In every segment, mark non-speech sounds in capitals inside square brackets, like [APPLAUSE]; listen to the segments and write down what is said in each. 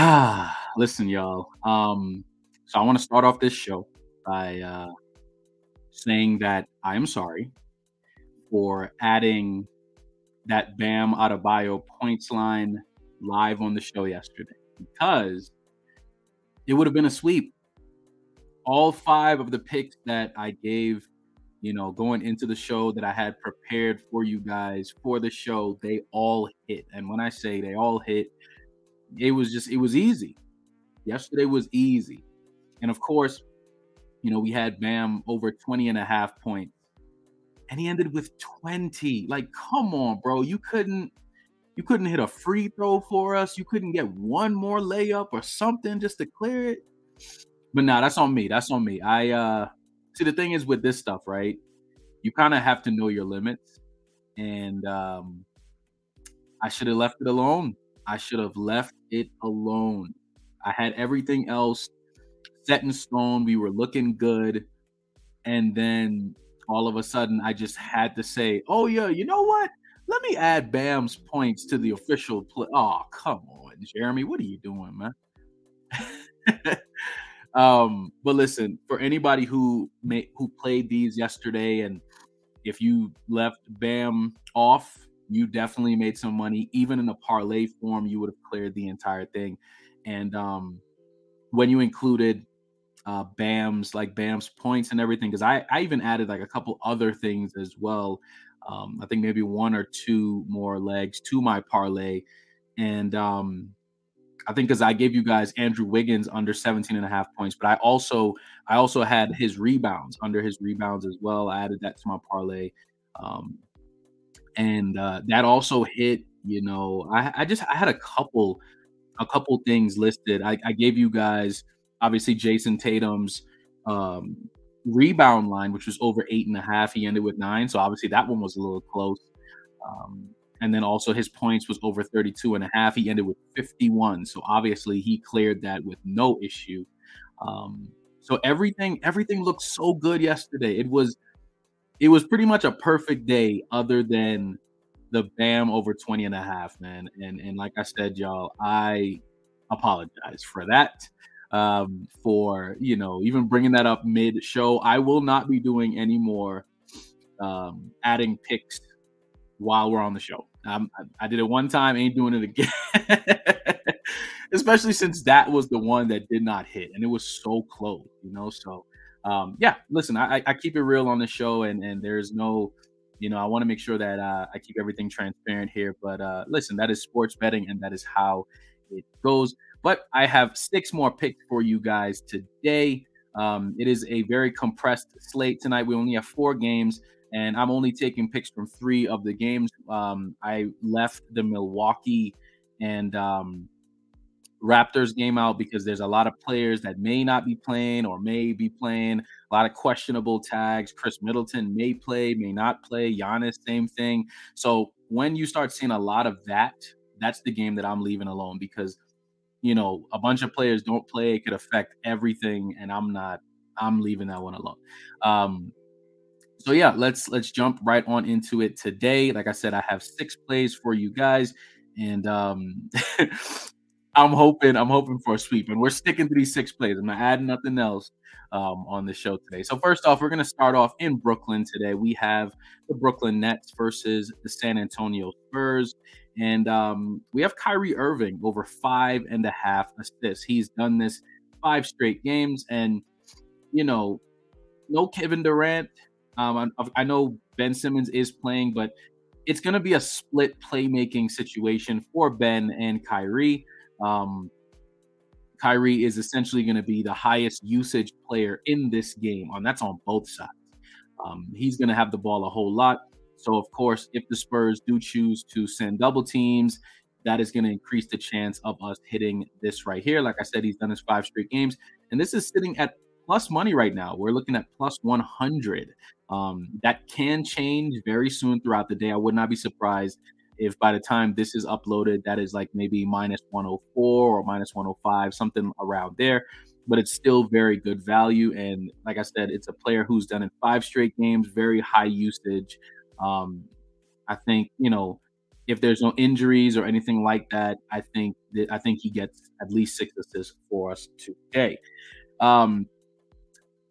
Ah, [SIGHS] listen, y'all. Um, so I want to start off this show by uh, saying that I am sorry for adding that Bam Adebayo points line live on the show yesterday because it would have been a sweep. All five of the picks that I gave, you know, going into the show that I had prepared for you guys for the show, they all hit. And when I say they all hit, it was just it was easy. Yesterday was easy. And of course, you know, we had Bam over 20 and a half points. And he ended with 20. Like, come on, bro. You couldn't you couldn't hit a free throw for us. You couldn't get one more layup or something just to clear it. But nah, that's on me. That's on me. I uh see the thing is with this stuff, right? You kind of have to know your limits. And um I should have left it alone. I should have left it alone. I had everything else set in stone. We were looking good. And then all of a sudden, I just had to say, oh, yeah, you know what? Let me add Bam's points to the official play. Oh, come on, Jeremy. What are you doing, man? [LAUGHS] um, but listen, for anybody who may, who played these yesterday, and if you left Bam off, you definitely made some money. Even in a parlay form, you would have cleared the entire thing. And um, when you included uh, Bam's like Bam's points and everything, because I, I even added like a couple other things as well. Um, I think maybe one or two more legs to my parlay. And um, I think because I gave you guys Andrew Wiggins under 17 and a half points, but I also I also had his rebounds under his rebounds as well. I added that to my parlay. Um, and uh, that also hit. You know, I, I just I had a couple a couple things listed. I, I gave you guys obviously Jayson Tatum's um, rebound line, which was over eight and a half. He ended with nine, so obviously that one was a little close. Um, and then also his points was over 32 and a half. He ended with 51. So obviously he cleared that with no issue. Um, so everything everything looked so good yesterday. It was it was pretty much a perfect day other than the bam over 20 and a half man. And and like i said y'all i apologize for that um for you know even bringing that up mid show i will not be doing any more um adding picks while we're on the show. I, I did it one time ain't doing it again. [LAUGHS] Especially since that was the one that did not hit and it was so close you know? So um, yeah, listen, I, I keep it real on the show, and and there's no, you know, I want to make sure that uh, I keep everything transparent here. But uh, listen, that is sports betting, and that is how it goes. But I have six more picks for you guys today. Um, it is a very compressed slate tonight. We only have four games, and I'm only taking picks from three of the games. Um, I left the Milwaukee and um, Raptors game out because there's a lot of players that may not be playing or may be playing. A lot of questionable tags. Khris Middleton may play, may not play. Giannis, same thing. So when you start seeing a lot of that, that's the game that I'm leaving alone because you know, a bunch of players don't play, it could affect everything. And I'm not, I'm leaving that one alone. Um, so yeah, let's let's jump right on into it today. Like I said, I have six plays for you guys, and um, [LAUGHS] I'm hoping I'm hoping for a sweep, and we're sticking to these six plays. I'm not adding nothing else um, on the show today. So first off, we're going to start off in Brooklyn today. We have the Brooklyn Nets versus the San Antonio Spurs, and um, we have Kyrie Irving over five and a half assists. He's done this five straight games, and you know, no Kevin Durant. Um, I, I know Ben Simmons is playing, but it's going to be a split playmaking situation for Ben and Kyrie. Um, Kyrie is essentially going to be the highest usage player in this game, and that's on both sides. Um, he's going to have the ball a whole lot. So, of course, if the Spurs do choose to send double teams, that is going to increase the chance of us hitting this right here. Like I said, he's done his five straight games, and this is sitting at plus money right now. We're looking at plus 100. Um, that can change very soon throughout the day. I would not be surprised if by the time this is uploaded, that is like maybe minus 104 or minus 105, something around there. But it's still very good value. And like I said, it's a player who's done in five straight games, very high usage. Um, I think, you know, if there's no injuries or anything like that, I think that I think he gets at least six assists for us today. Um,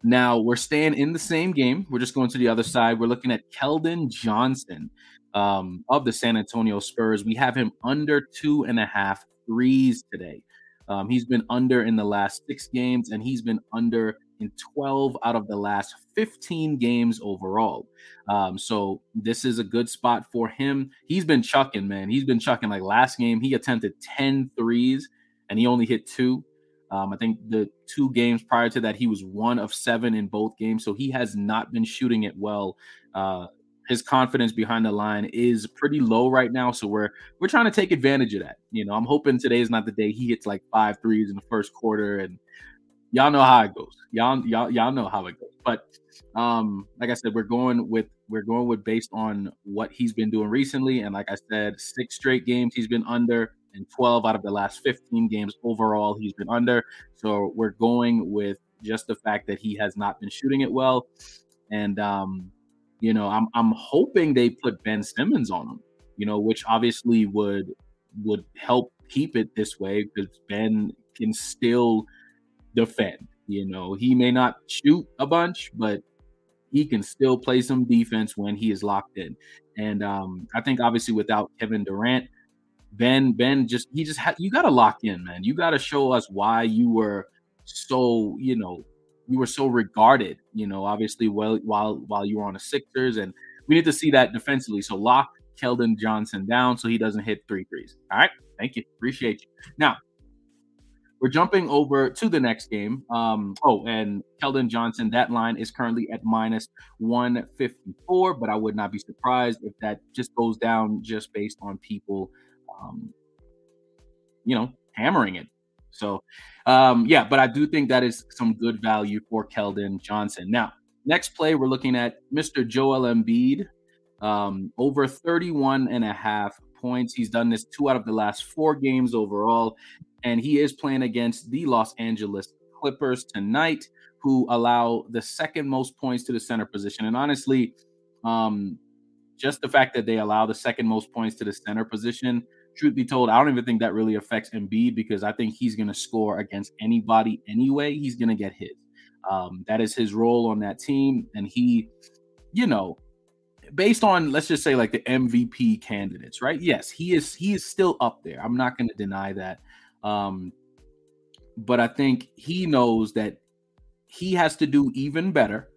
now we're staying in the same game. We're just going to the other side. We're looking at Keldon Johnson um, of the San Antonio Spurs. We have him under two and a half threes today. Um, he's been under in the last six games, and he's been under in 12 out of the last 15 games overall. Um, so this is a good spot for him. He's been chucking, man. He's been chucking. Like last game, he attempted 10 threes and he only hit two. Um, I think the two games prior to that, he was one of seven in both games. So he has not been shooting it well. Uh, his confidence behind the line is pretty low right now. So we're we're trying to take advantage of that. You know, I'm hoping today is not the day he hits like five threes in the first quarter, and y'all know how it goes. Y'all y'all y'all know how it goes. But um, like I said, we're going with we're going with based on what he's been doing recently, and like I said, six straight games he's been under, and 12 out of the last 15 games overall he's been under. So we're going with just the fact that he has not been shooting it well, and um, you know, I'm I'm hoping they put Ben Simmons on him, you know, which obviously would would help keep it this way because Ben can still defend. You know, he may not shoot a bunch, but he can still play some defense when he is locked in. And um, I think obviously without Kevin Durant, Ben Ben just he just had you got to lock in, man. You got to show us why you were so you know you were so regarded, you know, obviously well while while you were on the Sixers, and we need to see that defensively. So lock Keldon Johnson down so he doesn't hit three threes. All right, thank you, appreciate you. Now we're jumping over to the next game. Um, oh, and Keldon Johnson, that line is currently at minus 154, but I would not be surprised if that just goes down just based on people, um, you know, hammering it. So, um, yeah, but I do think that is some good value for Keldon Johnson. Now, next play, we're looking at Mr. Joel Embiid, um, over 31 and a half points. He's done this two out of the last four games overall, and he is playing against the Los Angeles Clippers tonight, who allow the second most points to the center position. And honestly, um, just the fact that they allow the second most points to the center position truth be told, I don't even think that really affects Embiid because I think he's going to score against anybody anyway. He's going to get hit. Um, that is his role on that team, and he, you know, based on let's just say like the MVP candidates, right? Yes, he is. He is still up there. I'm not going to deny that. Um, but I think he knows that he has to do even better,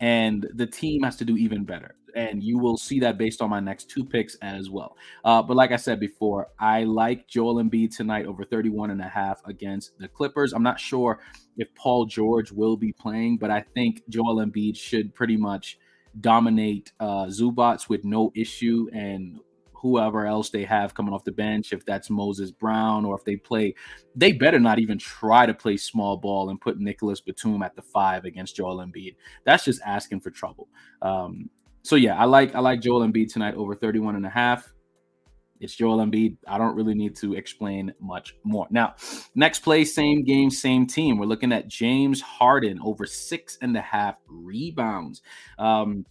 and the team has to do even better and you will see that based on my next two picks as well. Uh, but like I said before, I like Joel Embiid tonight over 31 and a half against the Clippers. I'm not sure if Paul George will be playing, but I think Joel Embiid should pretty much dominate uh, Zubac with no issue and whoever else they have coming off the bench, if that's Moses Brown or if they play, they better not even try to play small ball and put Nicolas Batum at the five against Joel Embiid. That's just asking for trouble. Um, so yeah, I like I like Joel Embiid tonight over 31 and a half. it's Joel Embiid. I don't really need to explain much more. Now, next play, same game, same team. We're looking at James Harden over six and a half rebounds. Um,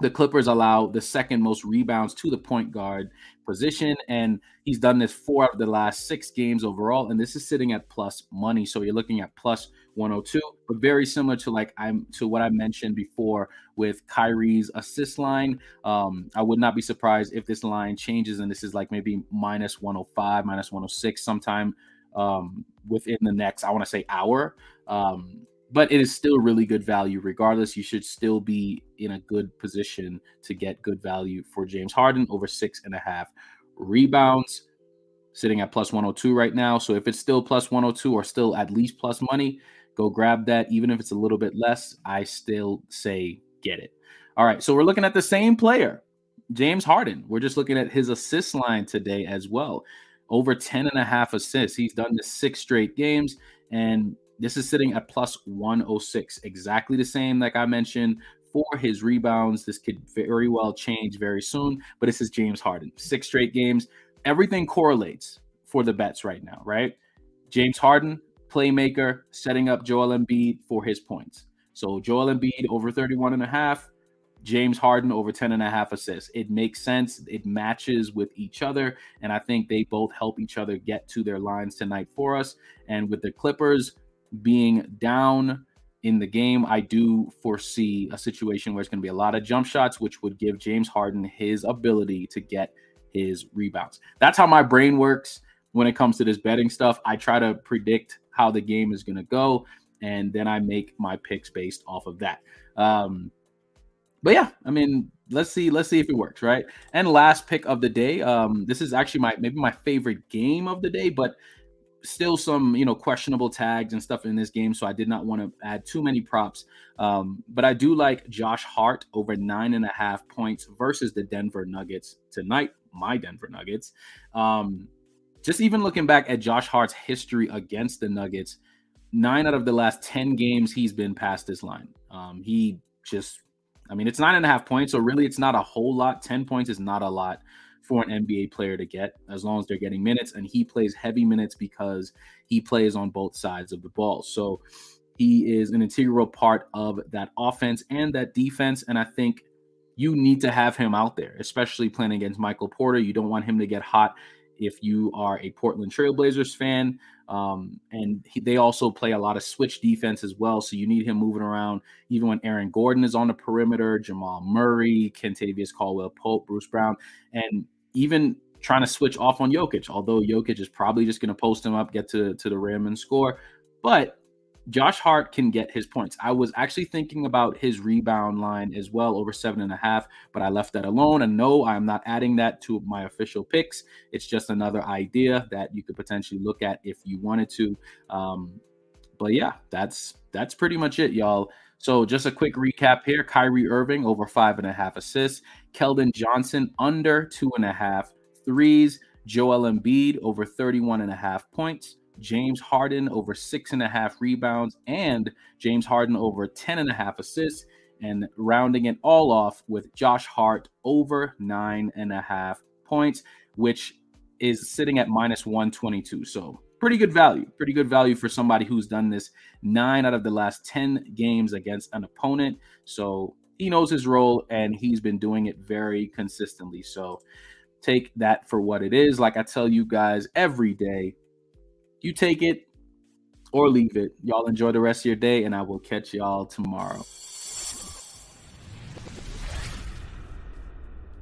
the Clippers allow the second most rebounds to the point guard position, and he's done this four of the last six games overall. And this is sitting at plus money, so you're looking at plus 102, but very similar to like I'm to what I mentioned before with Kyrie's assist line. Um, I would not be surprised if this line changes and this is like maybe minus 105, minus 106 sometime um, within the next, I want to say hour. Um, but it is still really good value regardless. You should still be in a good position to get good value for James Harden over six and a half rebounds, sitting at plus 102 right now. So if it's still plus 102 or still at least plus money, go grab that. Even if it's a little bit less, I still say get it. All right. So we're looking at the same player, James Harden. We're just looking at his assist line today as well. Over 10 and a half assists. He's done this six straight games. And this is sitting at plus 106, exactly the same, like I mentioned, for his rebounds. This could very well change very soon, but this is James Harden. Six straight games. Everything correlates for the bets right now, right? James Harden, playmaker, setting up Joel Embiid for his points. So Joel Embiid over 31 and a half, James Harden over 10 and a half assists. It makes sense. It matches with each other. And I think they both help each other get to their lines tonight for us. And with the Clippers, being down in the game, I do foresee a situation where it's going to be a lot of jump shots, which would give James Harden his ability to get his rebounds. That's how my brain works when it comes to this betting stuff. I try to predict how the game is going to go, and then I make my picks based off of that. Um, but yeah, I mean, let's see, let's see if it works, right? And last pick of the day. Um, this is actually my maybe my favorite game of the day, but still some you know questionable tags and stuff in this game, so I did not want to add too many props. Um, but I do like Josh Hart over nine and a half points versus the Denver Nuggets tonight. My Denver Nuggets. Um, just even looking back at Josh Hart's history against the Nuggets, nine out of the last ten games he's been past this line. Um, he just, I mean, it's nine and a half points, so really it's not a whole lot. Ten points is not a lot for an NBA player to get as long as they're getting minutes. And he plays heavy minutes because he plays on both sides of the ball. So he is an integral part of that offense and that defense. And I think you need to have him out there, especially playing against Michael Porter. You don't want him to get hot if you are a Portland Trailblazers fan. Um, and he, they also play a lot of switch defense as well. So you need him moving around, even when Aaron Gordon is on the perimeter, Jamal Murray, Kentavious Caldwell Pope, Bruce Brown. And even trying to switch off on Jokic, although Jokic is probably just going to post him up, get to, to the rim and score. But Josh Hart can get his points. I was actually thinking about his rebound line as well, over seven and a half, but I left that alone. And no, I'm not adding that to my official picks. It's just another idea that you could potentially look at if you wanted to. Um, but yeah, that's that's pretty much it, y'all. So just a quick recap here: Kyrie Irving over five and a half assists, Keldon Johnson under two and a half threes, Joel Embiid over 31 and a half points, James Harden over six and a half rebounds, and James Harden over 10 and a half assists, and rounding it all off with Josh Hart over nine and a half points, which is sitting at minus 122. So pretty good value. Pretty good value for somebody who's done this nine out of the last 10 games against an opponent. So he knows his role and he's been doing it very consistently. So take that for what it is. Like I tell you guys every day, you take it or leave it. Y'all enjoy the rest of your day, and I will catch y'all tomorrow.